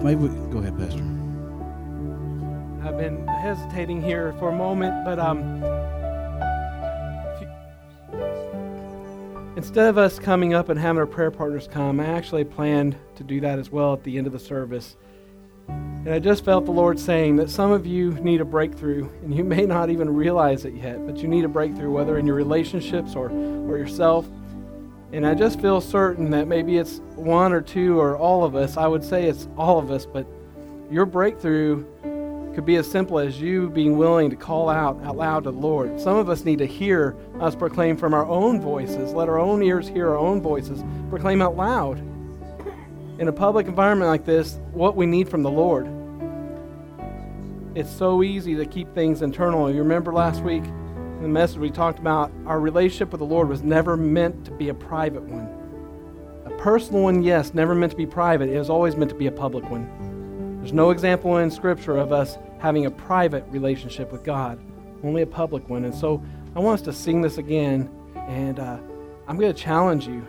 If maybe we, go ahead, Pastor. I've been hesitating here for a moment, but um, instead of us coming up and having our prayer partners come, I actually planned to do that as well at the end of the service. And I just felt the Lord saying that some of you need a breakthrough, and you may not even realize it yet, but you need a breakthrough, whether in your relationships or, or yourself. And I just feel certain that maybe it's one or two or all of us. I would say it's all of us, but your breakthrough could be as simple as you being willing to call out out loud to the Lord. Some of us need to hear us proclaim from our own voices. Let our own ears hear our own voices. Proclaim out loud. In a public environment like this, what we need from the Lord. It's so easy to keep things internal. You remember last week in the message we talked about our relationship with the Lord was never meant to be a private one. A personal one, yes, never meant to be private. It was always meant to be a public one. There's no example in Scripture of us having a private relationship with God, only a public one. And so I want us to sing this again, and uh, I'm going to challenge you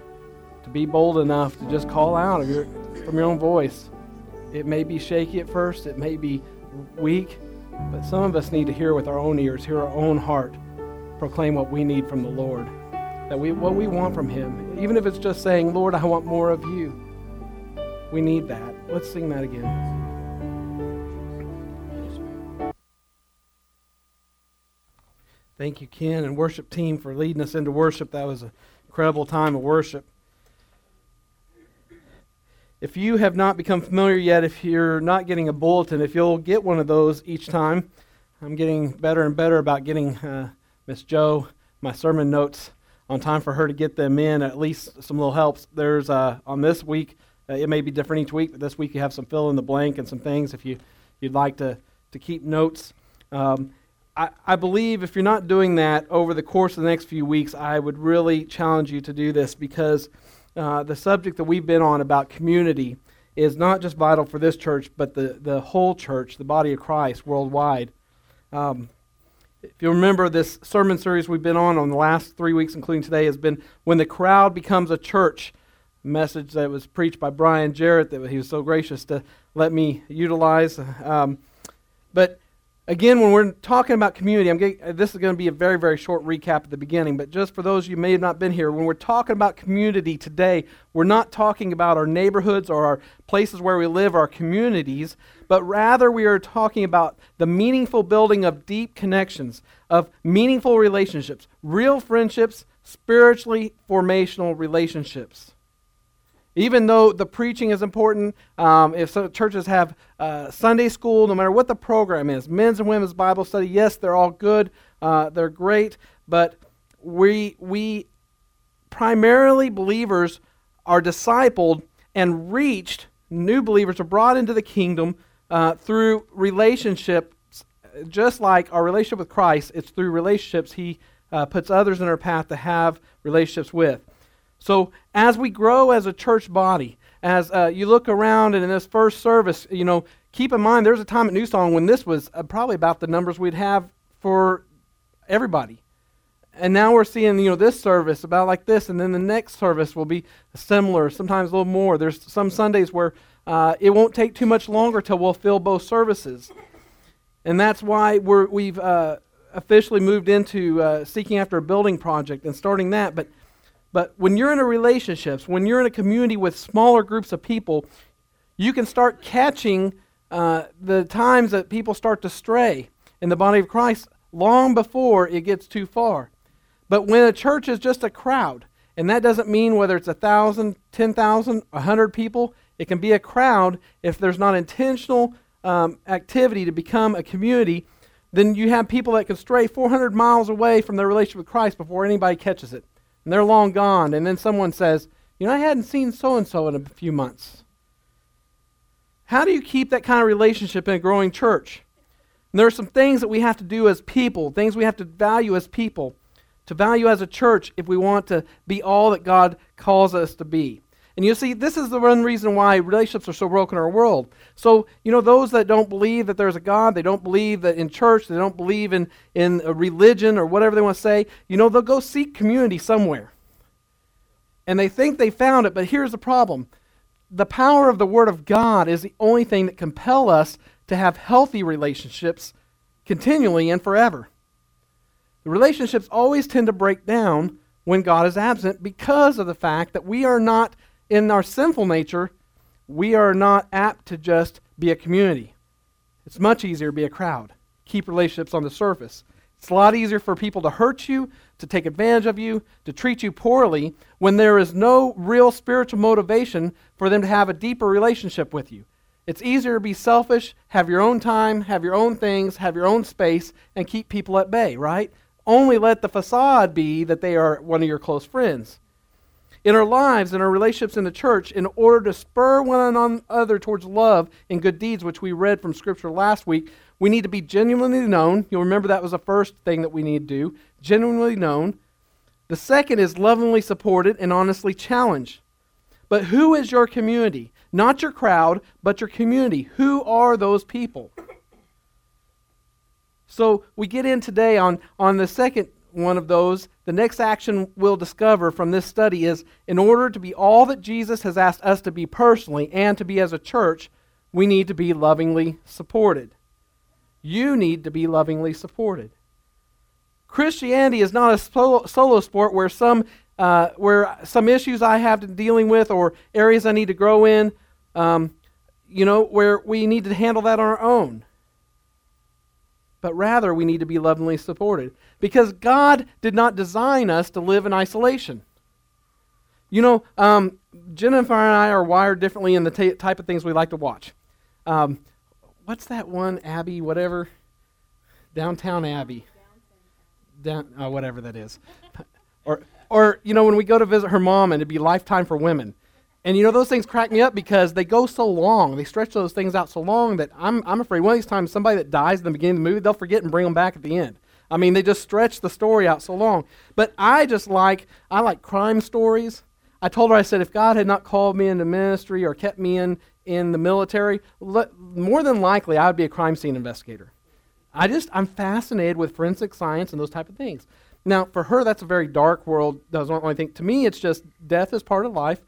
to be bold enough to just call out your, from your own voice. It may be shaky at first, it may be weak, but some of us need to hear with our own ears, hear our own heart, proclaim what we need from the Lord, that we what we want from Him, even if it's just saying, "Lord, I want more of You." We need that. Let's sing that again. Thank you, Ken and worship team, for leading us into worship. That was an incredible time of worship. If you have not become familiar yet, if you're not getting a bulletin, if you'll get one of those each time, I'm getting better and better about getting uh, Miss Joe my sermon notes on time for her to get them in. At least some little helps. There's uh, on this week. Uh, it may be different each week, but this week you have some fill in the blank and some things if you you'd like to to keep notes. Um, I, I believe if you're not doing that over the course of the next few weeks, I would really challenge you to do this because uh, the subject that we've been on about community is not just vital for this church, but the, the whole church, the body of Christ worldwide. Um, if you remember, this sermon series we've been on on the last three weeks, including today, has been When the Crowd Becomes a Church, a message that was preached by Brian Jarrett that he was so gracious to let me utilize. Um, but Again, when we're talking about community, I'm getting, uh, this is going to be a very, very short recap at the beginning, but just for those of you who may have not been here, when we're talking about community today, we're not talking about our neighborhoods or our places where we live, our communities, but rather we are talking about the meaningful building of deep connections, of meaningful relationships, real friendships, spiritually formational relationships. Even though the preaching is important, um, if churches have uh, Sunday school, no matter what the program is, men's and women's Bible study, yes, they're all good, uh, they're great, but we, we primarily believers are discipled and reached, new believers are brought into the kingdom uh, through relationships, just like our relationship with Christ, it's through relationships He uh, puts others in our path to have relationships with. So as we grow as a church body, as uh, you look around and in this first service, you know, keep in mind there's a time at New Song when this was uh, probably about the numbers we'd have for everybody. And now we're seeing, you know, this service about like this, and then the next service will be similar, sometimes a little more. There's some Sundays where uh, it won't take too much longer till we'll fill both services. And that's why we're, we've uh, officially moved into uh, seeking after a building project and starting that. But but when you're in a relationships, when you're in a community with smaller groups of people, you can start catching uh, the times that people start to stray in the body of Christ long before it gets too far. But when a church is just a crowd, and that doesn't mean whether it's a thousand, ten thousand, a hundred people, it can be a crowd if there's not intentional um, activity to become a community. Then you have people that can stray 400 miles away from their relationship with Christ before anybody catches it and they're long gone, and then someone says, You know, I hadn't seen so and so in a few months. How do you keep that kind of relationship in a growing church? And there are some things that we have to do as people, things we have to value as people, to value as a church if we want to be all that God calls us to be. And you see, this is the one reason why relationships are so broken in our world. So, you know, those that don't believe that there's a God, they don't believe that in church, they don't believe in, in a religion or whatever they want to say, you know, they'll go seek community somewhere. And they think they found it, but here's the problem the power of the Word of God is the only thing that compel us to have healthy relationships continually and forever. The relationships always tend to break down when God is absent because of the fact that we are not, in our sinful nature, we are not apt to just be a community. It's much easier to be a crowd, keep relationships on the surface. It's a lot easier for people to hurt you, to take advantage of you, to treat you poorly when there is no real spiritual motivation for them to have a deeper relationship with you. It's easier to be selfish, have your own time, have your own things, have your own space, and keep people at bay, right? Only let the facade be that they are one of your close friends. In our lives, in our relationships in the church, in order to spur one another towards love and good deeds, which we read from Scripture last week, we need to be genuinely known. You'll remember that was the first thing that we need to do genuinely known. The second is lovingly supported and honestly challenged. But who is your community? Not your crowd, but your community. Who are those people? So we get in today on, on the second one of those. The next action we'll discover from this study is in order to be all that Jesus has asked us to be personally and to be as a church, we need to be lovingly supported. You need to be lovingly supported. Christianity is not a solo, sport where some, uh, where some issues I have to dealing with or areas I need to grow in, um, you know, where we need to handle that on our own. But rather, we need to be lovingly supported. Because God did not design us to live in isolation. You know, um, Jennifer and I are wired differently in the t- type of things we like to watch. Um, what's that one Abbey, whatever? Downtown Abbey. Down, uh, whatever that is. or, or, you know, when we go to visit her mom and it'd be Lifetime for Women. And, you know, those things crack me up because they go so long. They stretch those things out so long that I'm, I'm afraid one of these times somebody that dies in the beginning of the movie, they'll forget and bring them back at the end. I mean, they just stretch the story out so long. But I just like, I like crime stories. I told her, I said, if God had not called me into ministry or kept me in in the military, more than likely I would be a crime scene investigator. I just, I'm fascinated with forensic science and those type of things. Now, for her, that's a very dark world. Doesn't only think. To me, it's just death is part of life.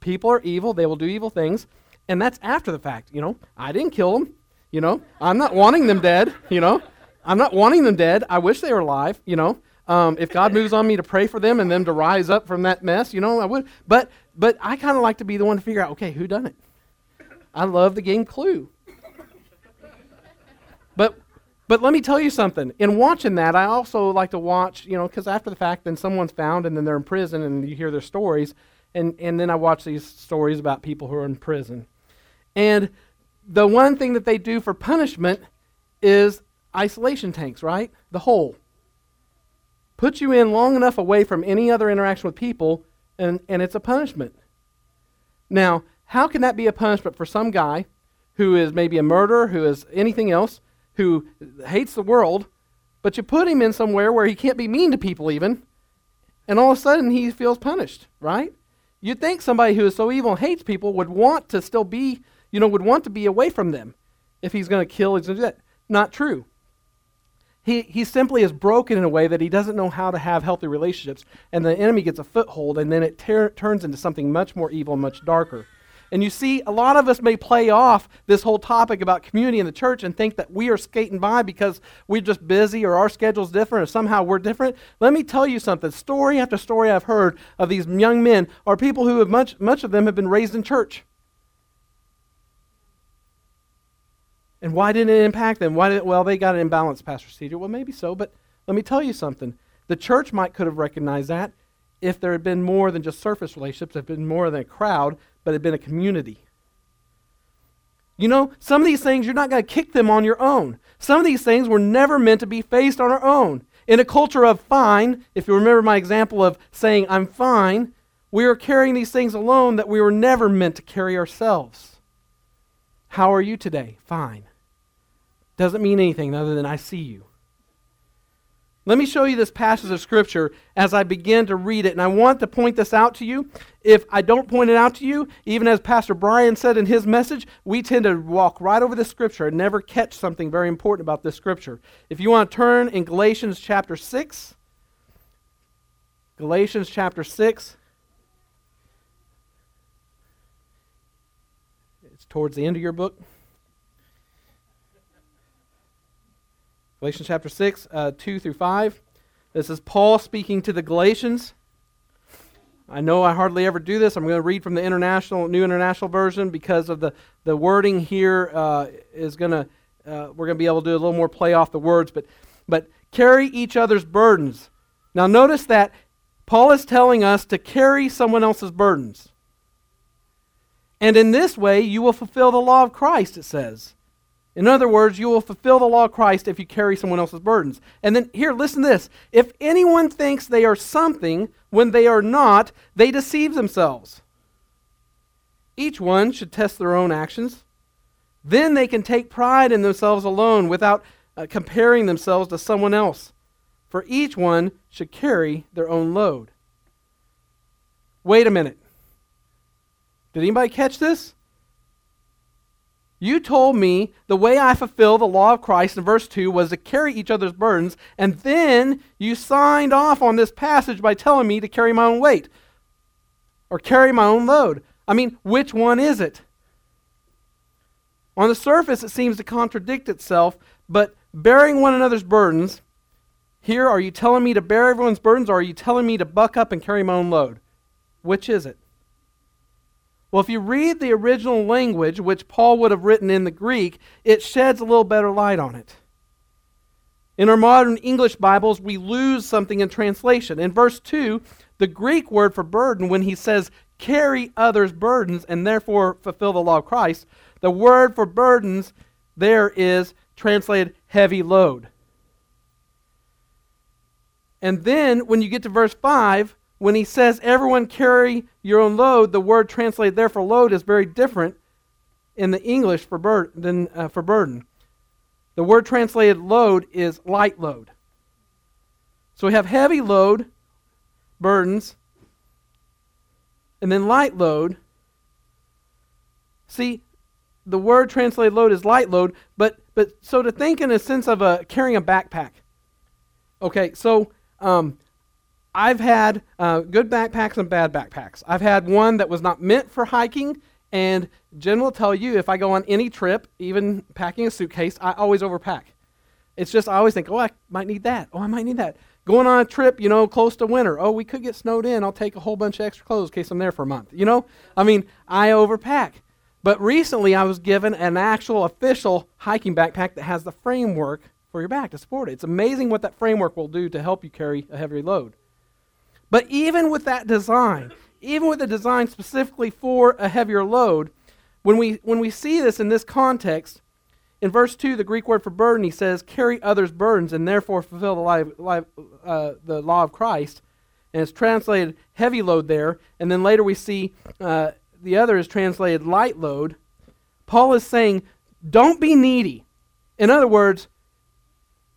People are evil. They will do evil things. And that's after the fact. You know, I didn't kill them. You know, I'm not wanting them dead. You know, I'm not wanting them dead. I wish they were alive. You know, um, if God moves on me to pray for them and them to rise up from that mess, you know, I would. But but I kind of like to be the one to figure out, okay, who done it? I love the game Clue. But but let me tell you something. In watching that, I also like to watch, you know, because after the fact, then someone's found and then they're in prison and you hear their stories. And, and then I watch these stories about people who are in prison. And the one thing that they do for punishment is isolation tanks, right? The hole. Put you in long enough away from any other interaction with people, and, and it's a punishment. Now, how can that be a punishment for some guy who is maybe a murderer, who is anything else, who hates the world, but you put him in somewhere where he can't be mean to people even, and all of a sudden he feels punished, right? You'd think somebody who is so evil and hates people would want to still be, you know, would want to be away from them if he's going to kill, he's going to do that. Not true. He, he simply is broken in a way that he doesn't know how to have healthy relationships, and the enemy gets a foothold, and then it ter- turns into something much more evil much darker. And you see, a lot of us may play off this whole topic about community in the church and think that we are skating by because we're just busy or our schedule's different or somehow we're different. Let me tell you something. Story after story I've heard of these young men are people who have much, much of them have been raised in church. And why didn't it impact them? Why did well they got an imbalance, Pastor Cedar? Well, maybe so, but let me tell you something. The church might could have recognized that if there had been more than just surface relationships, had been more than a crowd, but had been a community. You know, some of these things, you're not going to kick them on your own. Some of these things were never meant to be faced on our own. In a culture of fine, if you remember my example of saying, I'm fine, we are carrying these things alone that we were never meant to carry ourselves. How are you today? Fine. Doesn't mean anything other than I see you. Let me show you this passage of Scripture as I begin to read it. And I want to point this out to you. If I don't point it out to you, even as Pastor Brian said in his message, we tend to walk right over the Scripture and never catch something very important about this Scripture. If you want to turn in Galatians chapter 6, Galatians chapter 6. it's towards the end of your book. Galatians chapter 6, uh, 2 through 5. This is Paul speaking to the Galatians. I know I hardly ever do this. I'm going to read from the international, New International Version because of the, the wording here uh, is going to, uh, we're going to be able to do a little more play off the words. But, but carry each other's burdens. Now, notice that Paul is telling us to carry someone else's burdens. And in this way, you will fulfill the law of Christ, it says. In other words, you will fulfill the law of Christ if you carry someone else's burdens. And then, here, listen to this. If anyone thinks they are something when they are not, they deceive themselves. Each one should test their own actions. Then they can take pride in themselves alone without uh, comparing themselves to someone else. For each one should carry their own load. Wait a minute. Did anybody catch this? You told me the way I fulfill the law of Christ in verse 2 was to carry each other's burdens, and then you signed off on this passage by telling me to carry my own weight or carry my own load. I mean, which one is it? On the surface, it seems to contradict itself, but bearing one another's burdens, here, are you telling me to bear everyone's burdens, or are you telling me to buck up and carry my own load? Which is it? Well, if you read the original language, which Paul would have written in the Greek, it sheds a little better light on it. In our modern English Bibles, we lose something in translation. In verse 2, the Greek word for burden, when he says, carry others' burdens and therefore fulfill the law of Christ, the word for burdens there is translated heavy load. And then when you get to verse 5, when he says everyone carry your own load, the word translated there for load is very different in the English for bur- than uh, for burden. The word translated load is light load. So we have heavy load, burdens, and then light load. See, the word translated load is light load, but but so to think in a sense of a carrying a backpack. Okay, so um, I've had uh, good backpacks and bad backpacks. I've had one that was not meant for hiking, and Jen will tell you if I go on any trip, even packing a suitcase, I always overpack. It's just I always think, oh, I might need that. Oh, I might need that. Going on a trip, you know, close to winter. Oh, we could get snowed in. I'll take a whole bunch of extra clothes in case I'm there for a month. You know, I mean, I overpack. But recently, I was given an actual official hiking backpack that has the framework for your back to support it. It's amazing what that framework will do to help you carry a heavy load. But even with that design, even with the design specifically for a heavier load, when we, when we see this in this context, in verse 2, the Greek word for burden, he says, carry others' burdens and therefore fulfill the, life, life, uh, the law of Christ. And it's translated heavy load there. And then later we see uh, the other is translated light load. Paul is saying, don't be needy. In other words,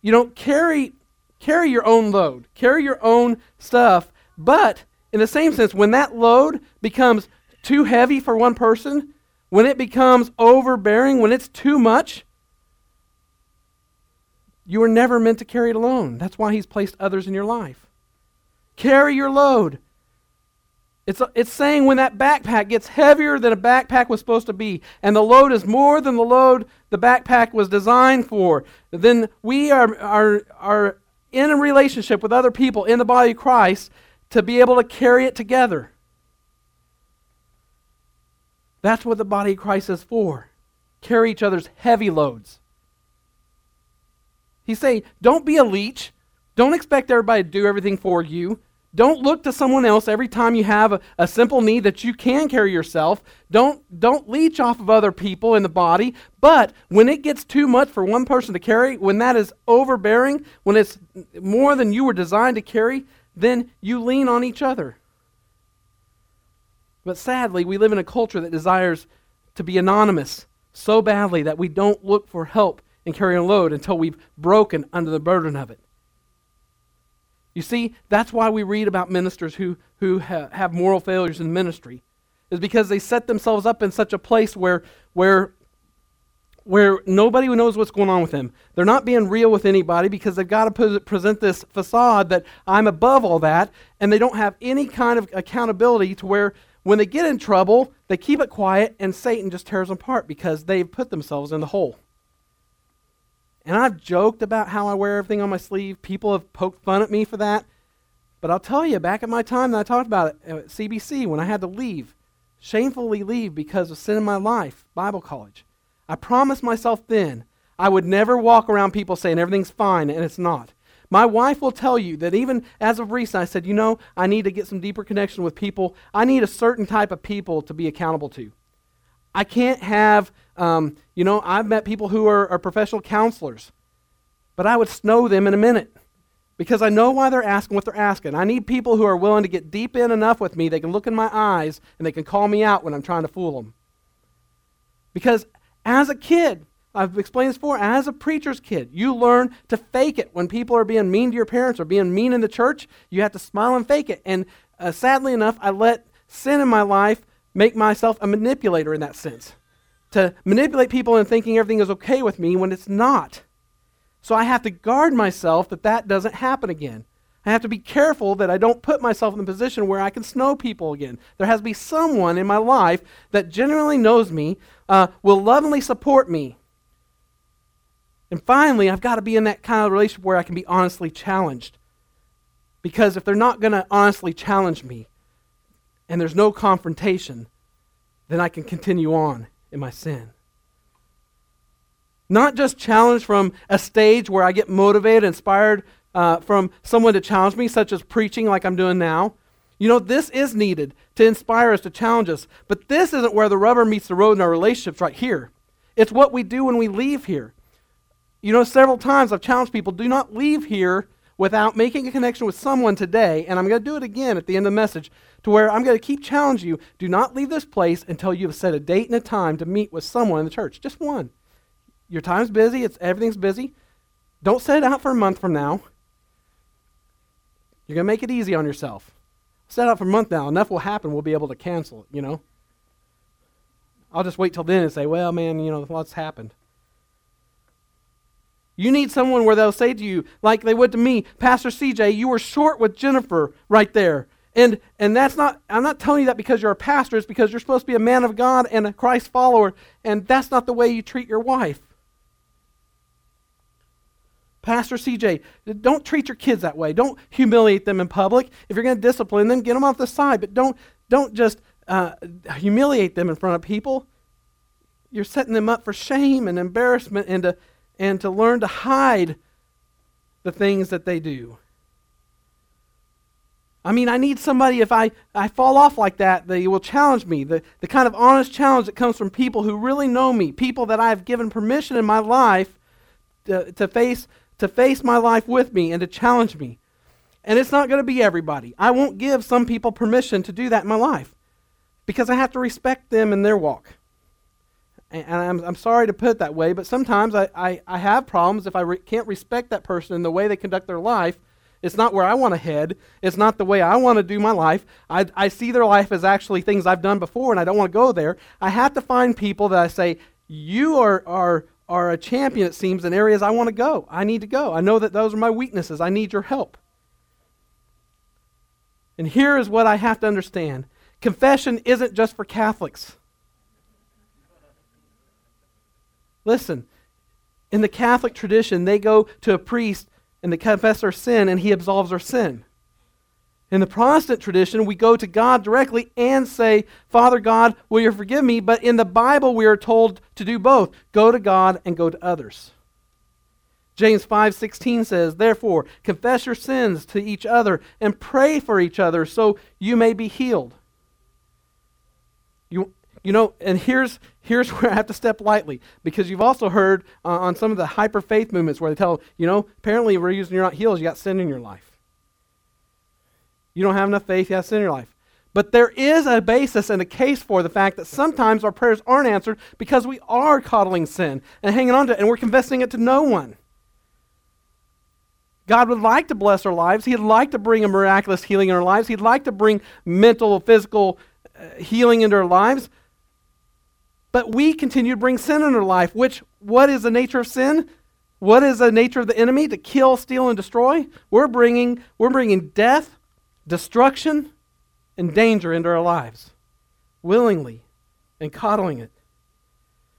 you don't carry, carry your own load, carry your own stuff but in the same sense, when that load becomes too heavy for one person, when it becomes overbearing, when it's too much, you were never meant to carry it alone. That's why He's placed others in your life. Carry your load. It's, it's saying when that backpack gets heavier than a backpack was supposed to be, and the load is more than the load the backpack was designed for, then we are, are, are in a relationship with other people in the body of Christ to be able to carry it together. That's what the body of Christ is for. Carry each other's heavy loads. He's saying, don't be a leech. Don't expect everybody to do everything for you. Don't look to someone else every time you have a, a, simple need that you can carry yourself. Don't, don't leech off of other people in the body. But when it gets too much for one person to carry, when that is overbearing, when it's more than you were designed to carry, then you lean on each other. But sadly, we live in a culture that desires to be anonymous so badly that we don't look for help in carrying a load until we've broken under the burden of it. You see, that's why we read about ministers who, who ha- have moral failures in ministry, is because they set themselves up in such a place where, where where nobody knows what's going on with them. They're not being real with anybody because they've got to present this facade that I'm above all that, and they don't have any kind of accountability to where when they get in trouble, they keep it quiet, and Satan just tears them apart because they've put themselves in the hole. And I've joked about how I wear everything on my sleeve. People have poked fun at me for that. But I'll tell you, back at my time that I talked about it uh, at CBC, when I had to leave, shamefully leave because of sin in my life, Bible college, I promised myself then I would never walk around people saying everything's fine and it's not. My wife will tell you that even as of recent, I said, you know, I need to get some deeper connection with people. I need a certain type of people to be accountable to. I can't have, um, you know, I've met people who are, are professional counselors, but I would snow them in a minute because I know why they're asking what they're asking. I need people who are willing to get deep in enough with me, they can look in my eyes and they can call me out when I'm trying to fool them. Because as a kid, I've explained this before, as a preacher's kid, you learn to fake it. When people are being mean to your parents or being mean in the church, you have to smile and fake it. And uh, sadly enough, I let sin in my life make myself a manipulator in that sense. To manipulate people and thinking everything is okay with me when it's not. So I have to guard myself that that doesn't happen again. I have to be careful that I don't put myself in the position where I can snow people again. There has to be someone in my life that genuinely knows me, uh, will lovingly support me, and finally, I've got to be in that kind of relationship where I can be honestly challenged. Because if they're not going to honestly challenge me and there's no confrontation, then I can continue on in my sin. Not just challenged from a stage where I get motivated, inspired uh, from someone to challenge me, such as preaching like I'm doing now. You know, this is needed to inspire us, to challenge us. But this isn't where the rubber meets the road in our relationships right here. It's what we do when we leave here. You know, several times I've challenged people do not leave here without making a connection with someone today, and I'm going to do it again at the end of the message, to where I'm going to keep challenging you. Do not leave this place until you've set a date and a time to meet with someone in the church. Just one. Your time's busy, it's everything's busy. Don't set it out for a month from now. You're going to make it easy on yourself. Set out for a month now. Enough will happen, we'll be able to cancel it, you know? I'll just wait till then and say, well, man, you know, what's happened. You need someone where they'll say to you, like they would to me, Pastor CJ, you were short with Jennifer right there. And and that's not I'm not telling you that because you're a pastor, it's because you're supposed to be a man of God and a Christ follower, and that's not the way you treat your wife. Pastor CJ, don't treat your kids that way. Don't humiliate them in public. If you're going to discipline them, get them off the side, but don't don't just uh, humiliate them in front of people. You're setting them up for shame and embarrassment and to and to learn to hide the things that they do. I mean, I need somebody, if I, I fall off like that, they will challenge me. The, the kind of honest challenge that comes from people who really know me, people that I've given permission in my life to, to, face, to face my life with me and to challenge me. And it's not going to be everybody. I won't give some people permission to do that in my life because I have to respect them in their walk and I'm, I'm sorry to put it that way, but sometimes I, I, I have problems if I re- can't respect that person in the way they conduct their life. It's not where I want to head. It's not the way I want to do my life. I, I see their life as actually things I've done before, and I don't want to go there. I have to find people that I say, you are, are, are a champion, it seems, in areas I want to go. I need to go. I know that those are my weaknesses. I need your help. And here is what I have to understand confession isn't just for Catholics. Listen, in the Catholic tradition, they go to a priest and they confess their sin and he absolves our sin. In the Protestant tradition, we go to God directly and say, Father God, will you forgive me? But in the Bible, we are told to do both go to God and go to others. James 5:16 says, "Therefore, confess your sins to each other and pray for each other so you may be healed." You, you know, and here's, here's where I have to step lightly because you've also heard uh, on some of the hyper faith movements where they tell, you know, apparently we're using you're not healed, you got sin in your life. You don't have enough faith, you have sin in your life. But there is a basis and a case for the fact that sometimes our prayers aren't answered because we are coddling sin and hanging on to it and we're confessing it to no one. God would like to bless our lives. He'd like to bring a miraculous healing in our lives. He'd like to bring mental, physical uh, healing into our lives. But we continue to bring sin into our life, which, what is the nature of sin? What is the nature of the enemy? To kill, steal, and destroy? We're bringing, we're bringing death, destruction, and danger into our lives willingly and coddling it.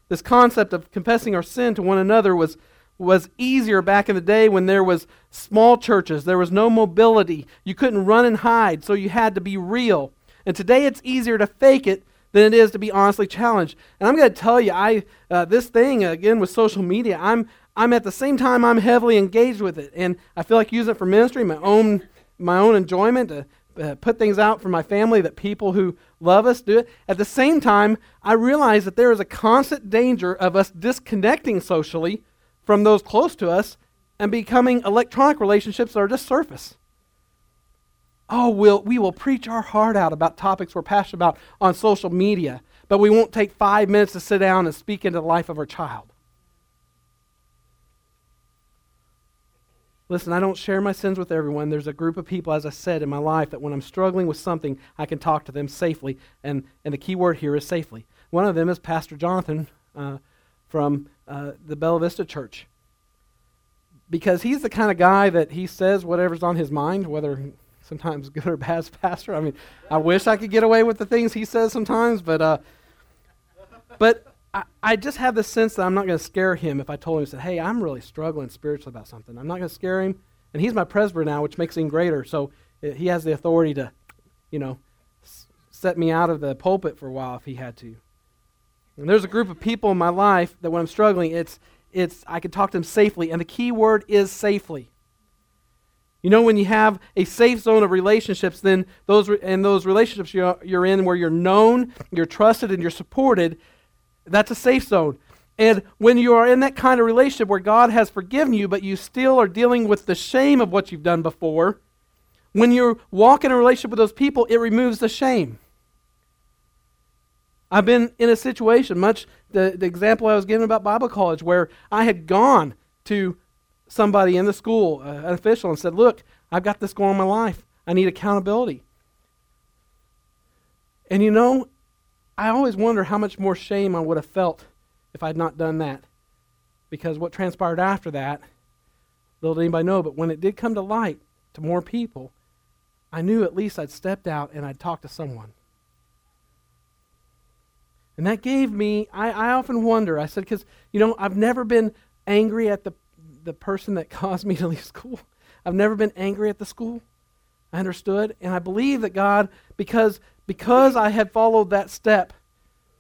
This concept of confessing our sin to one another was, was easier back in the day when there was small churches. There was no mobility. You couldn't run and hide, so you had to be real. And today it's easier to fake it than it is to be honestly challenged. And I'm going to tell you, I uh, this thing again with social media, I'm I'm at the same time I'm heavily engaged with it, and I feel like using it for ministry, my own my own enjoyment to uh, put things out for my family that people who love us do it. At the same time, I realize that there is a constant danger of us disconnecting socially from those close to us and becoming electronic relationships that are just surface. Oh, we'll, we will preach our heart out about topics we're passionate about on social media, but we won't take five minutes to sit down and speak into the life of our child. Listen, I don't share my sins with everyone. There's a group of people, as I said, in my life that when I'm struggling with something, I can talk to them safely. And, and the key word here is safely. One of them is Pastor Jonathan uh, from uh, the Bella Vista Church. Because he's the kind of guy that he says whatever's on his mind, whether sometimes good or bad as pastor. I mean, I wish I could get away with the things he says sometimes, but, uh, but I, I just have this sense that I'm not going to scare him if I told him, said, hey, I'm really struggling spiritually about something. I'm not going to scare him. And he's my presbyter now, which makes him greater. So uh, he has the authority to, you know, set me out of the pulpit for a while if he had to. And there's a group of people in my life that when I'm struggling, it's, it's I can talk to them safely. And the key word is safely. You know, when you have a safe zone of relationships, then those re- and those relationships you're, you're in where you're known, you're trusted, and you're supported, that's a safe zone. And when you are in that kind of relationship where God has forgiven you, but you still are dealing with the shame of what you've done before, when you walk in a relationship with those people, it removes the shame. I've been in a situation, much the, the example I was given about Bible college, where I had gone to somebody in the school, uh, an official, and said, Look, I've got this going on in my life. I need accountability. And you know, I always wonder how much more shame I would have felt if I had not done that. Because what transpired after that, little did anybody know, but when it did come to light to more people, I knew at least I'd stepped out and I'd talked to someone. And that gave me, I, I often wonder, I said, because, you know, I've never been angry at the, the person that caused me to leave school. I've never been angry at the school. I understood. And I believe that God, because because I had followed that step,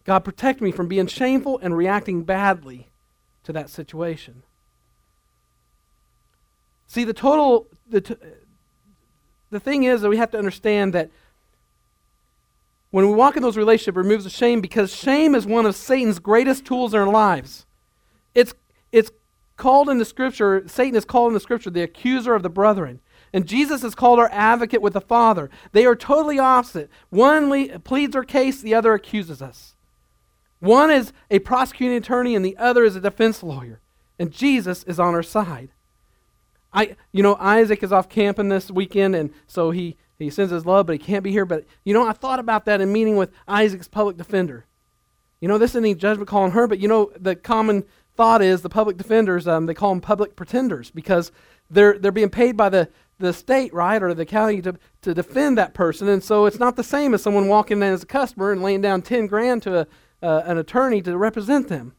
God protected me from being shameful and reacting badly to that situation. See, the total, the, t- the thing is that we have to understand that when we walk in those relationships, it removes the shame because shame is one of Satan's greatest tools in our lives. It's, it's called in the scripture, Satan is called in the scripture the accuser of the brethren. And Jesus is called our advocate with the Father. They are totally opposite. One le- pleads our case, the other accuses us. One is a prosecuting attorney, and the other is a defense lawyer. And Jesus is on our side. I, you know, Isaac is off camping this weekend, and so he, he sends his love, but he can't be here. But, you know, I thought about that in meeting with Isaac's public defender. You know, this isn't any judgment calling her, but, you know, the common thought is the public defenders, um, they call them public pretenders because they're, they're being paid by the, the state, right, or the county to, to defend that person. And so it's not the same as someone walking in as a customer and laying down 10 grand to a, uh, an attorney to represent them.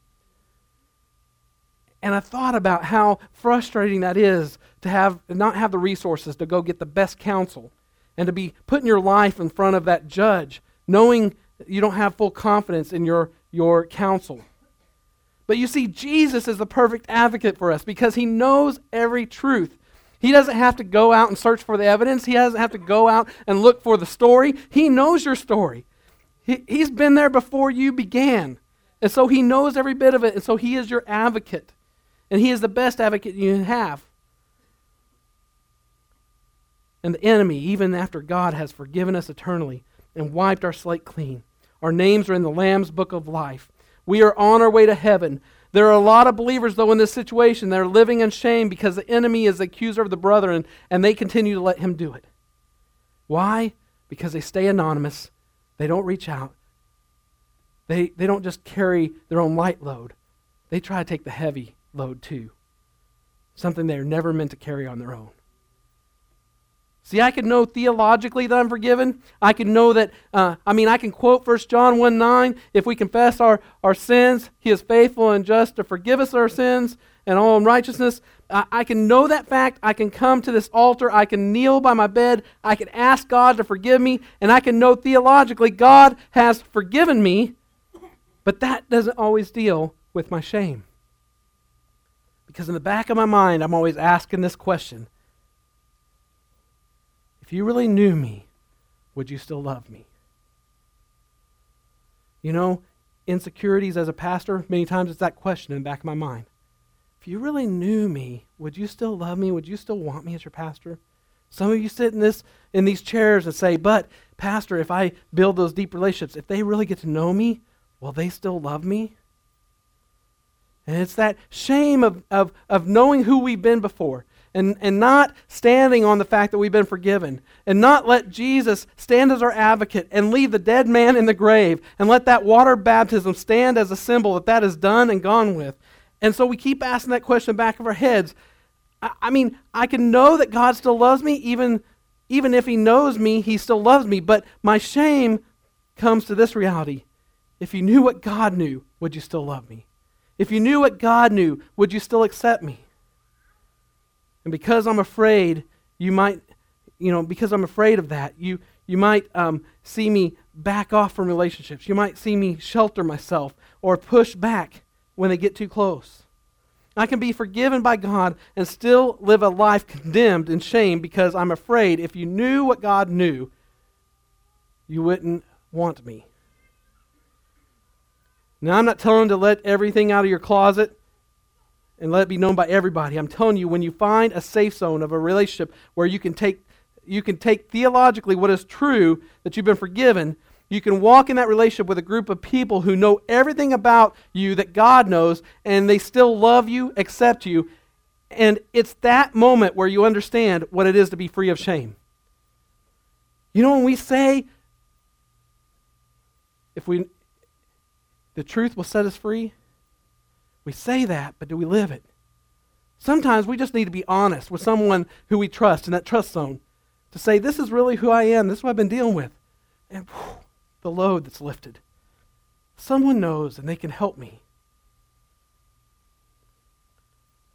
And I thought about how frustrating that is to have not have the resources to go get the best counsel and to be putting your life in front of that judge, knowing you don't have full confidence in your, your counsel. But you see, Jesus is the perfect advocate for us because he knows every truth. He doesn't have to go out and search for the evidence. He doesn't have to go out and look for the story. He knows your story. He, he's been there before you began. And so he knows every bit of it. And so he is your advocate. And he is the best advocate you can have. And the enemy, even after God has forgiven us eternally and wiped our slate clean, our names are in the Lamb's book of life. We are on our way to heaven. There are a lot of believers, though, in this situation They're living in shame because the enemy is the accuser of the brethren and they continue to let him do it. Why? Because they stay anonymous, they don't reach out, they, they don't just carry their own light load, they try to take the heavy load too. Something they're never meant to carry on their own. See, I can know theologically that I'm forgiven. I can know that, uh, I mean, I can quote 1 John 1 9. If we confess our, our sins, he is faithful and just to forgive us our sins and all unrighteousness. I, I can know that fact. I can come to this altar. I can kneel by my bed. I can ask God to forgive me. And I can know theologically God has forgiven me. But that doesn't always deal with my shame. Because in the back of my mind, I'm always asking this question if you really knew me, would you still love me? You know, insecurities as a pastor, many times it's that question in the back of my mind. If you really knew me, would you still love me? Would you still want me as your pastor? Some of you sit in this in these chairs and say, "But pastor, if I build those deep relationships, if they really get to know me, will they still love me?" And it's that shame of, of, of knowing who we've been before and, and not standing on the fact that we've been forgiven, and not let Jesus stand as our advocate and leave the dead man in the grave, and let that water baptism stand as a symbol that that is done and gone with. And so we keep asking that question back of our heads. I, I mean, I can know that God still loves me, even, even if He knows me, He still loves me. But my shame comes to this reality. If you knew what God knew, would you still love me? If you knew what God knew, would you still accept me? And because I'm afraid, you might, you know, because I'm afraid of that, you, you might um, see me back off from relationships. You might see me shelter myself or push back when they get too close. I can be forgiven by God and still live a life condemned in shame because I'm afraid if you knew what God knew, you wouldn't want me. Now, I'm not telling to let everything out of your closet and let it be known by everybody. I'm telling you, when you find a safe zone of a relationship where you can take you can take theologically what is true that you've been forgiven, you can walk in that relationship with a group of people who know everything about you that God knows, and they still love you, accept you. And it's that moment where you understand what it is to be free of shame. You know, when we say, if we, the truth will set us free, we say that, but do we live it? Sometimes we just need to be honest with someone who we trust in that trust zone to say, This is really who I am. This is what I've been dealing with. And whew, the load that's lifted. Someone knows and they can help me.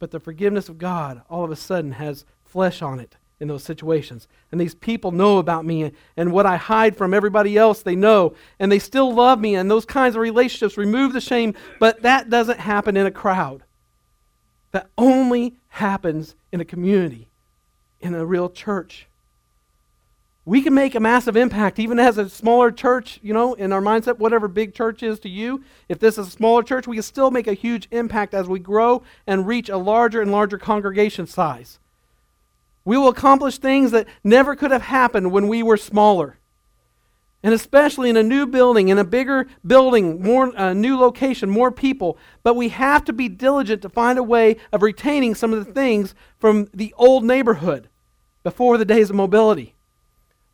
But the forgiveness of God all of a sudden has flesh on it in those situations. And these people know about me and what I hide from everybody else, they know. And they still love me. And those kinds of relationships remove the shame. But that doesn't happen in a crowd. That only happens in a community, in a real church. We can make a massive impact even as a smaller church, you know, in our mindset, whatever big church is to you. If this is a smaller church, we can still make a huge impact as we grow and reach a larger and larger congregation size. We will accomplish things that never could have happened when we were smaller. And especially in a new building, in a bigger building, more uh, new location, more people. But we have to be diligent to find a way of retaining some of the things from the old neighborhood before the days of mobility.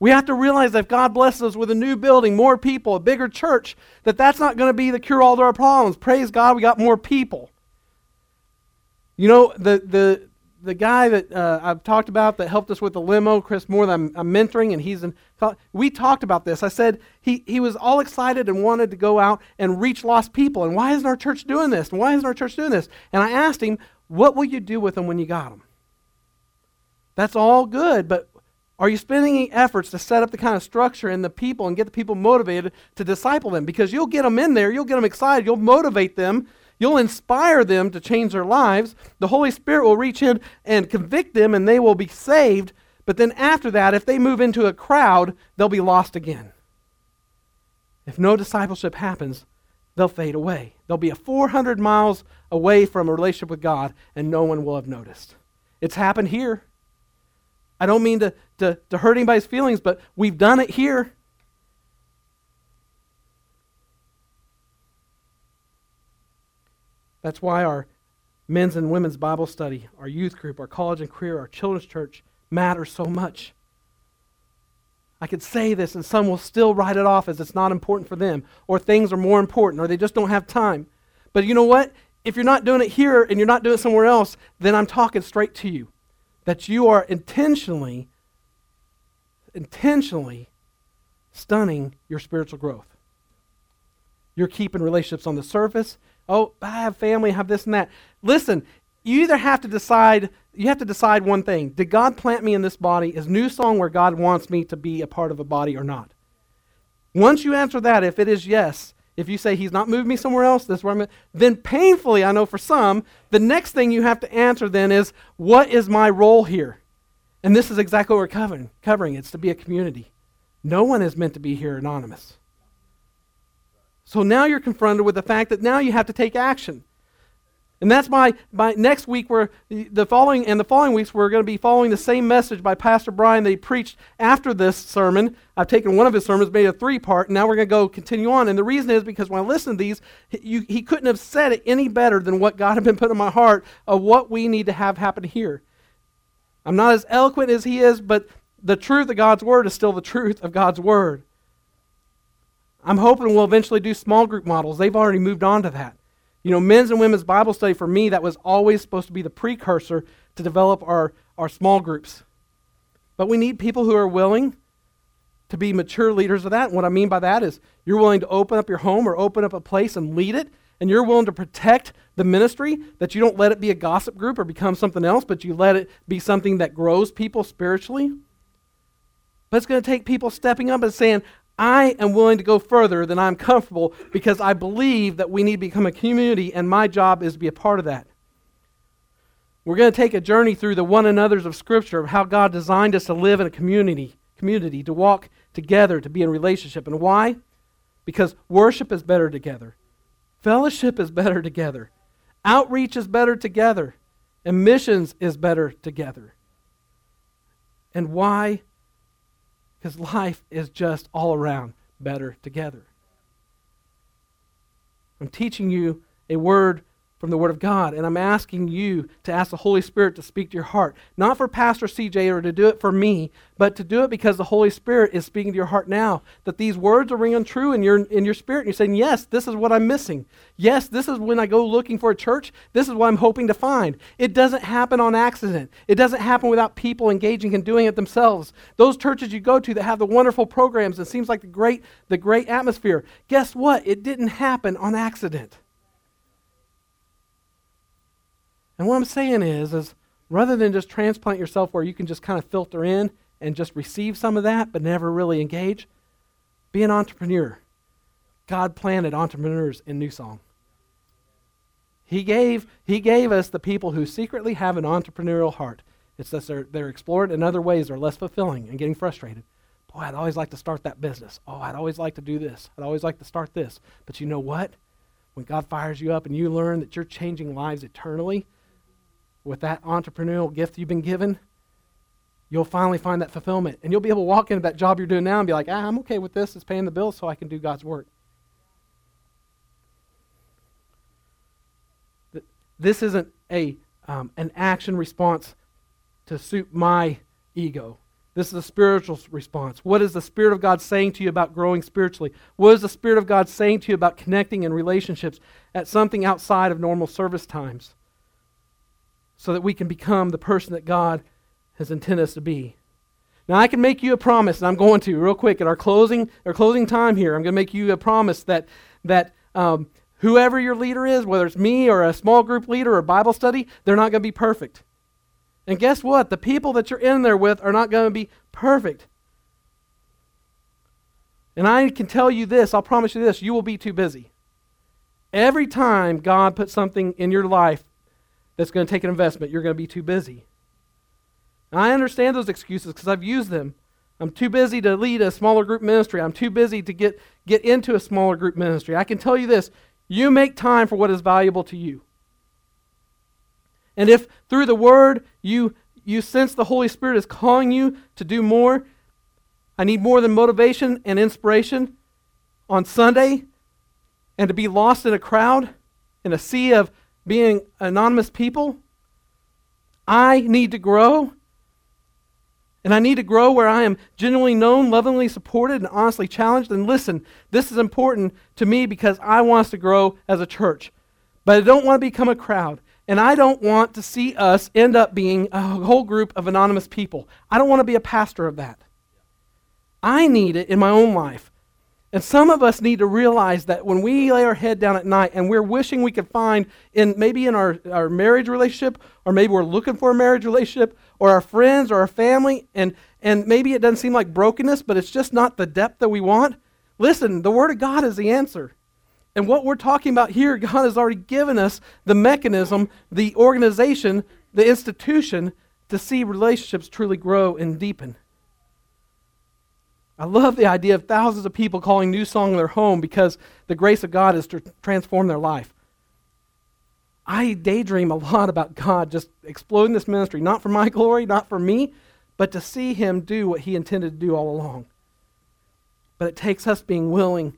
We have to realize that if God blesses us with a new building, more people, a bigger church, that that's not going to be the cure all to our problems. Praise God, we got more people. You know, the, the, the guy that uh, I've talked about that helped us with the limo, Chris Moore, that I'm, I'm mentoring, and he's in. We talked about this. I said he, he was all excited and wanted to go out and reach lost people. And why isn't our church doing this? And why isn't our church doing this? And I asked him, what will you do with them when you got them? That's all good, but are you spending any efforts to set up the kind of structure in the people and get the people motivated to disciple them? Because you'll get them in there, you'll get them excited, you'll motivate them You'll inspire them to change their lives. The Holy Spirit will reach in and convict them, and they will be saved. But then after that, if they move into a crowd, they'll be lost again. If no discipleship happens, they'll fade away. They'll be a 400 miles away from a relationship with God, and no one will have noticed. It's happened here. I don't mean to, to, to hurt anybody's feelings, but we've done it here. That's why our men's and women's Bible study, our youth group, our college and career, our children's church matter so much. I could say this and some will still write it off as it's not important for them, or things are more important, or they just don't have time. But you know what? If you're not doing it here and you're not doing it somewhere else, then I'm talking straight to you. That you are intentionally intentionally stunning your spiritual growth. You're keeping relationships on the surface. Oh, I have family, I have this and that. Listen, you either have to decide you have to decide one thing. Did God plant me in this body? Is New Song where God wants me to be a part of a body or not? Once you answer that, if it is yes, if you say he's not moved me somewhere else, this is where I'm then painfully, I know for some, the next thing you have to answer then is, what is my role here? And this is exactly what we're covering. covering. It's to be a community. No one is meant to be here anonymous. So now you're confronted with the fact that now you have to take action. And that's my, my next week where the following and the following weeks we're going to be following the same message by Pastor Brian that he preached after this sermon. I've taken one of his sermons, made a three part, and now we're going to go continue on. And the reason is because when I listen to these, he, he couldn't have said it any better than what God had been put in my heart of what we need to have happen here. I'm not as eloquent as he is, but the truth of God's word is still the truth of God's word. I'm hoping we'll eventually do small group models. They've already moved on to that. You know, men's and women's Bible study for me, that was always supposed to be the precursor to develop our, our small groups. But we need people who are willing to be mature leaders of that. And what I mean by that is you're willing to open up your home or open up a place and lead it, and you're willing to protect the ministry, that you don't let it be a gossip group or become something else, but you let it be something that grows people spiritually. But it's going to take people stepping up and saying, I am willing to go further than I'm comfortable because I believe that we need to become a community, and my job is to be a part of that. We're going to take a journey through the one another's of Scripture of how God designed us to live in a community, community, to walk together, to be in relationship. And why? Because worship is better together. Fellowship is better together. Outreach is better together. And missions is better together. And why? Because life is just all around better together. I'm teaching you a word from the Word of God. And I'm asking you to ask the Holy Spirit to speak to your heart. Not for Pastor CJ or to do it for me, but to do it because the Holy Spirit is speaking to your heart now. That these words are ringing true in your, in your spirit. And you're saying, Yes, this is what I'm missing. Yes, this is when I go looking for a church. This is what I'm hoping to find. It doesn't happen on accident, it doesn't happen without people engaging and doing it themselves. Those churches you go to that have the wonderful programs, it seems like the great, the great atmosphere. Guess what? It didn't happen on accident. And what I'm saying is, is rather than just transplant yourself where you can just kind of filter in and just receive some of that but never really engage, be an entrepreneur. God planted entrepreneurs in New Song. He gave, he gave us the people who secretly have an entrepreneurial heart. It's that they're, they're explored in other ways, they're less fulfilling and getting frustrated. Boy, I'd always like to start that business. Oh, I'd always like to do this. I'd always like to start this. But you know what? When God fires you up and you learn that you're changing lives eternally, with that entrepreneurial gift you've been given, you'll finally find that fulfillment. And you'll be able to walk into that job you're doing now and be like, ah, I'm okay with this. It's paying the bills so I can do God's work. This isn't a, um, an action response to suit my ego. This is a spiritual response. What is the Spirit of God saying to you about growing spiritually? What is the Spirit of God saying to you about connecting in relationships at something outside of normal service times? So that we can become the person that God has intended us to be. Now I can make you a promise, and I'm going to real quick at our closing our closing time here. I'm going to make you a promise that that um, whoever your leader is, whether it's me or a small group leader or Bible study, they're not going to be perfect. And guess what? The people that you're in there with are not going to be perfect. And I can tell you this, I'll promise you this, you will be too busy. Every time God puts something in your life that's going to take an investment, you're going to be too busy. And I understand those excuses because I've used them. I'm too busy to lead a smaller group ministry. I'm too busy to get, get into a smaller group ministry. I can tell you this you make time for what is valuable to you. And if through the word you, you sense the Holy Spirit is calling you to do more, I need more than motivation and inspiration on Sunday and to be lost in a crowd, in a sea of being anonymous people. I need to grow. And I need to grow where I am genuinely known, lovingly supported, and honestly challenged. And listen, this is important to me because I want us to grow as a church. But I don't want to become a crowd. And I don't want to see us end up being a whole group of anonymous people. I don't want to be a pastor of that. I need it in my own life. And some of us need to realize that when we lay our head down at night and we're wishing we could find in maybe in our, our marriage relationship, or maybe we're looking for a marriage relationship, or our friends or our family, and, and maybe it doesn't seem like brokenness, but it's just not the depth that we want. Listen, the Word of God is the answer. And what we're talking about here, God has already given us the mechanism, the organization, the institution to see relationships truly grow and deepen. I love the idea of thousands of people calling New Song their home because the grace of God is to transform their life. I daydream a lot about God just exploding this ministry, not for my glory, not for me, but to see Him do what He intended to do all along. But it takes us being willing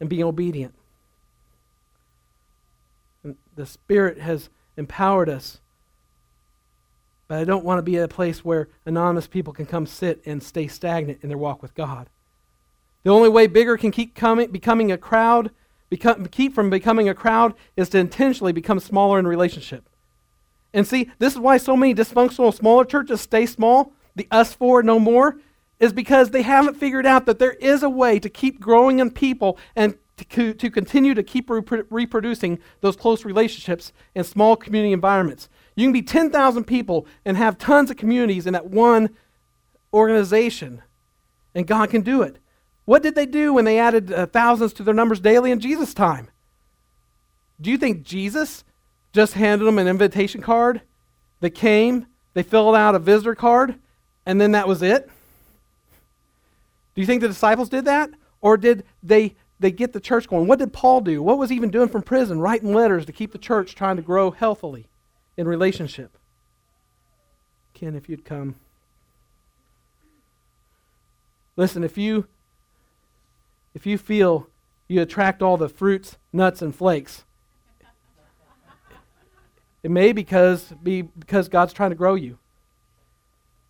and being obedient. And the Spirit has empowered us but I don't want to be a place where anonymous people can come sit and stay stagnant in their walk with God. The only way bigger can keep coming, becoming a crowd, become, keep from becoming a crowd, is to intentionally become smaller in relationship. And see, this is why so many dysfunctional smaller churches stay small, the us four no more, is because they haven't figured out that there is a way to keep growing in people and to, to continue to keep reproducing those close relationships in small community environments. You can be 10,000 people and have tons of communities in that one organization, and God can do it. What did they do when they added uh, thousands to their numbers daily in Jesus' time? Do you think Jesus just handed them an invitation card? They came, they filled out a visitor card, and then that was it? Do you think the disciples did that? Or did they, they get the church going? What did Paul do? What was he even doing from prison? Writing letters to keep the church trying to grow healthily in relationship. Ken, if you'd come. Listen, if you if you feel you attract all the fruits, nuts, and flakes, it may because be because God's trying to grow you.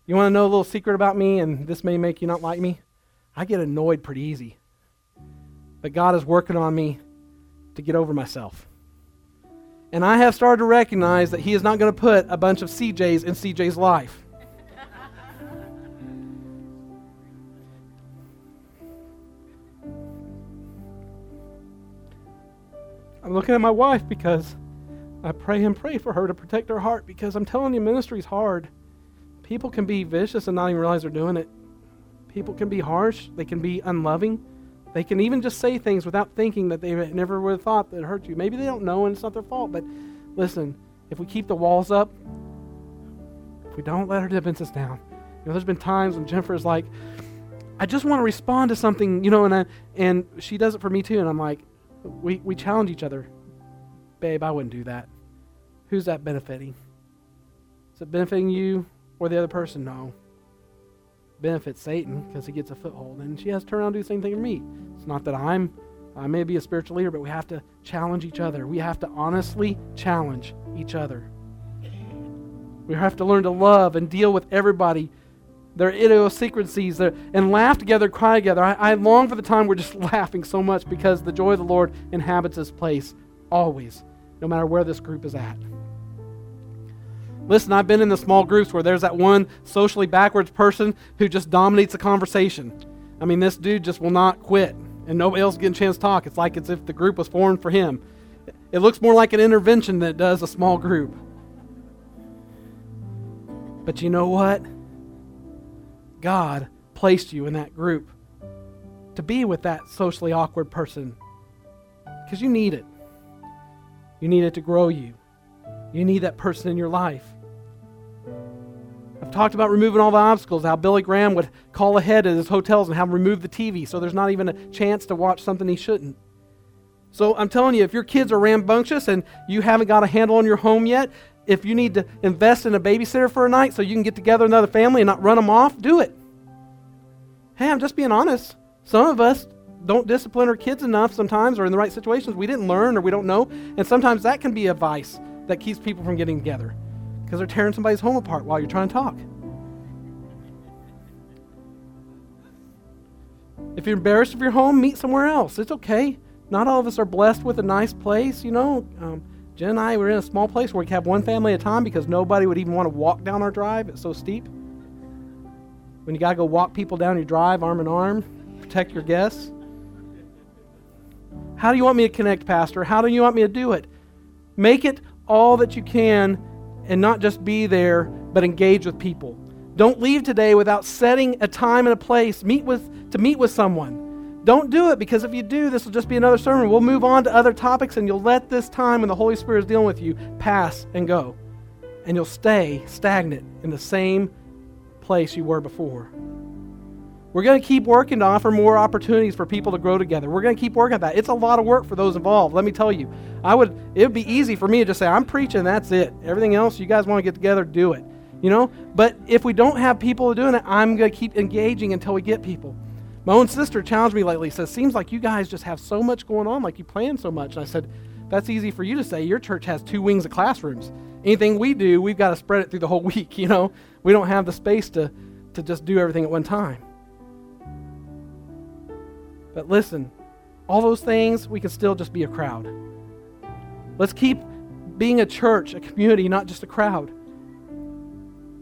You want to know a little secret about me, and this may make you not like me? I get annoyed pretty easy. But God is working on me to get over myself. And I have started to recognize that He is not going to put a bunch of CJs in CJ's life. I'm looking at my wife because I pray and pray for her to protect her heart because I'm telling you, ministry is hard. People can be vicious and not even realize they're doing it. People can be harsh, they can be unloving. They can even just say things without thinking that they never would have thought that hurt you. Maybe they don't know and it's not their fault, but listen, if we keep the walls up, if we don't let our defenses down, you know, there's been times when Jennifer is like, I just want to respond to something, you know, and I, and she does it for me too, and I'm like, we, we challenge each other. Babe, I wouldn't do that. Who's that benefiting? Is it benefiting you or the other person? No benefits Satan because he gets a foothold. And she has to turn around and do the same thing to me. It's not that I'm, I may be a spiritual leader, but we have to challenge each other. We have to honestly challenge each other. We have to learn to love and deal with everybody, their idiosyncrasies, their, and laugh together, cry together. I, I long for the time we're just laughing so much because the joy of the Lord inhabits this place always, no matter where this group is at. Listen, I've been in the small groups where there's that one socially backwards person who just dominates the conversation. I mean, this dude just will not quit, and nobody else getting a chance to talk. It's like as if the group was formed for him. It looks more like an intervention than it does a small group. But you know what? God placed you in that group to be with that socially awkward person because you need it. You need it to grow you. You need that person in your life. I've talked about removing all the obstacles, how Billy Graham would call ahead at his hotels and have him remove the TV so there's not even a chance to watch something he shouldn't. So I'm telling you, if your kids are rambunctious and you haven't got a handle on your home yet, if you need to invest in a babysitter for a night so you can get together another family and not run them off, do it. Hey, I'm just being honest. Some of us don't discipline our kids enough sometimes or in the right situations. We didn't learn or we don't know. And sometimes that can be a vice that keeps people from getting together because they're tearing somebody's home apart while you're trying to talk. If you're embarrassed of your home, meet somewhere else. It's okay. Not all of us are blessed with a nice place, you know. Um, Jen and I were in a small place where we could have one family at a time because nobody would even want to walk down our drive. It's so steep. when you got to go walk people down your drive arm in arm, protect your guests? How do you want me to connect, Pastor? How do you want me to do it? Make it all that you can and not just be there, but engage with people. Don't leave today without setting a time and a place meet with, to meet with someone. Don't do it because if you do, this will just be another sermon. We'll move on to other topics and you'll let this time when the Holy Spirit is dealing with you pass and go. And you'll stay stagnant in the same place you were before. We're going to keep working to offer more opportunities for people to grow together. We're going to keep working at that. It's a lot of work for those involved. Let me tell you. I would it would be easy for me to just say I'm preaching, that's it. Everything else you guys want to get together, do it. You know? But if we don't have people doing it, I'm going to keep engaging until we get people. My own sister challenged me lately, says, "Seems like you guys just have so much going on, like you plan so much." And I said, "That's easy for you to say. Your church has two wings of classrooms. Anything we do, we've got to spread it through the whole week, you know? We don't have the space to to just do everything at one time." But listen, all those things, we can still just be a crowd. Let's keep being a church, a community, not just a crowd.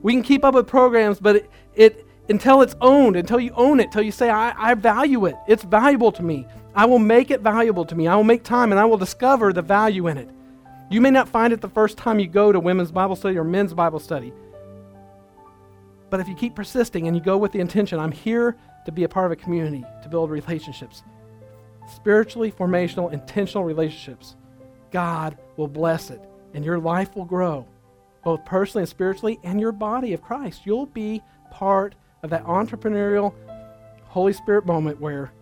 We can keep up with programs, but it, it until it's owned, until you own it, until you say, I, I value it. It's valuable to me. I will make it valuable to me. I will make time and I will discover the value in it. You may not find it the first time you go to women's Bible study or men's Bible study. But if you keep persisting and you go with the intention, I'm here to be a part of a community, to build relationships, spiritually formational, intentional relationships, God will bless it and your life will grow, both personally and spiritually, and your body of Christ. You'll be part of that entrepreneurial Holy Spirit moment where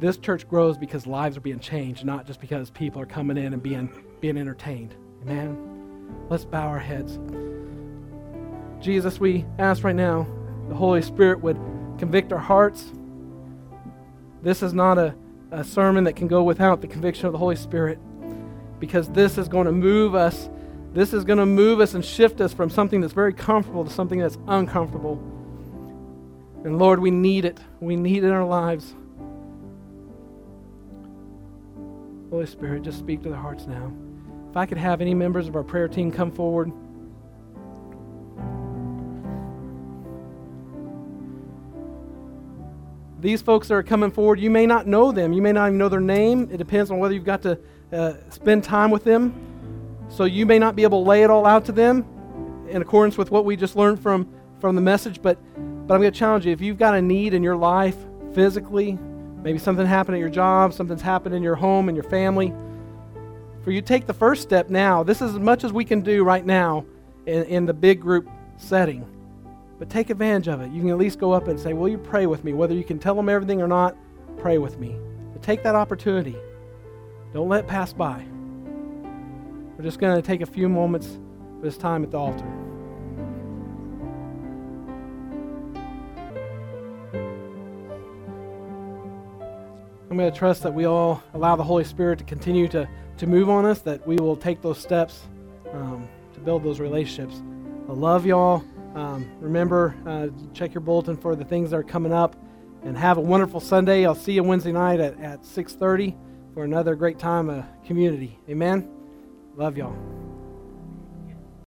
this church grows because lives are being changed, not just because people are coming in and being, being entertained. Amen. Let's bow our heads. Jesus, we ask right now the Holy Spirit would convict our hearts. This is not a, a sermon that can go without the conviction of the Holy Spirit because this is going to move us. This is going to move us and shift us from something that's very comfortable to something that's uncomfortable. And Lord, we need it. We need it in our lives. Holy Spirit, just speak to their hearts now. If I could have any members of our prayer team come forward. These folks that are coming forward, you may not know them. You may not even know their name. It depends on whether you've got to uh, spend time with them. So you may not be able to lay it all out to them in accordance with what we just learned from, from the message. But, but I'm going to challenge you if you've got a need in your life physically, maybe something happened at your job, something's happened in your home and your family, for you take the first step now. This is as much as we can do right now in, in the big group setting. But take advantage of it. You can at least go up and say, Will you pray with me? Whether you can tell them everything or not, pray with me. But take that opportunity. Don't let it pass by. We're just going to take a few moments for this time at the altar. I'm going to trust that we all allow the Holy Spirit to continue to, to move on us, that we will take those steps um, to build those relationships. I love y'all. Um, remember, uh, check your bulletin for the things that are coming up, and have a wonderful Sunday. I'll see you Wednesday night at, at 6:30 for another great time of community. Amen. Love y'all.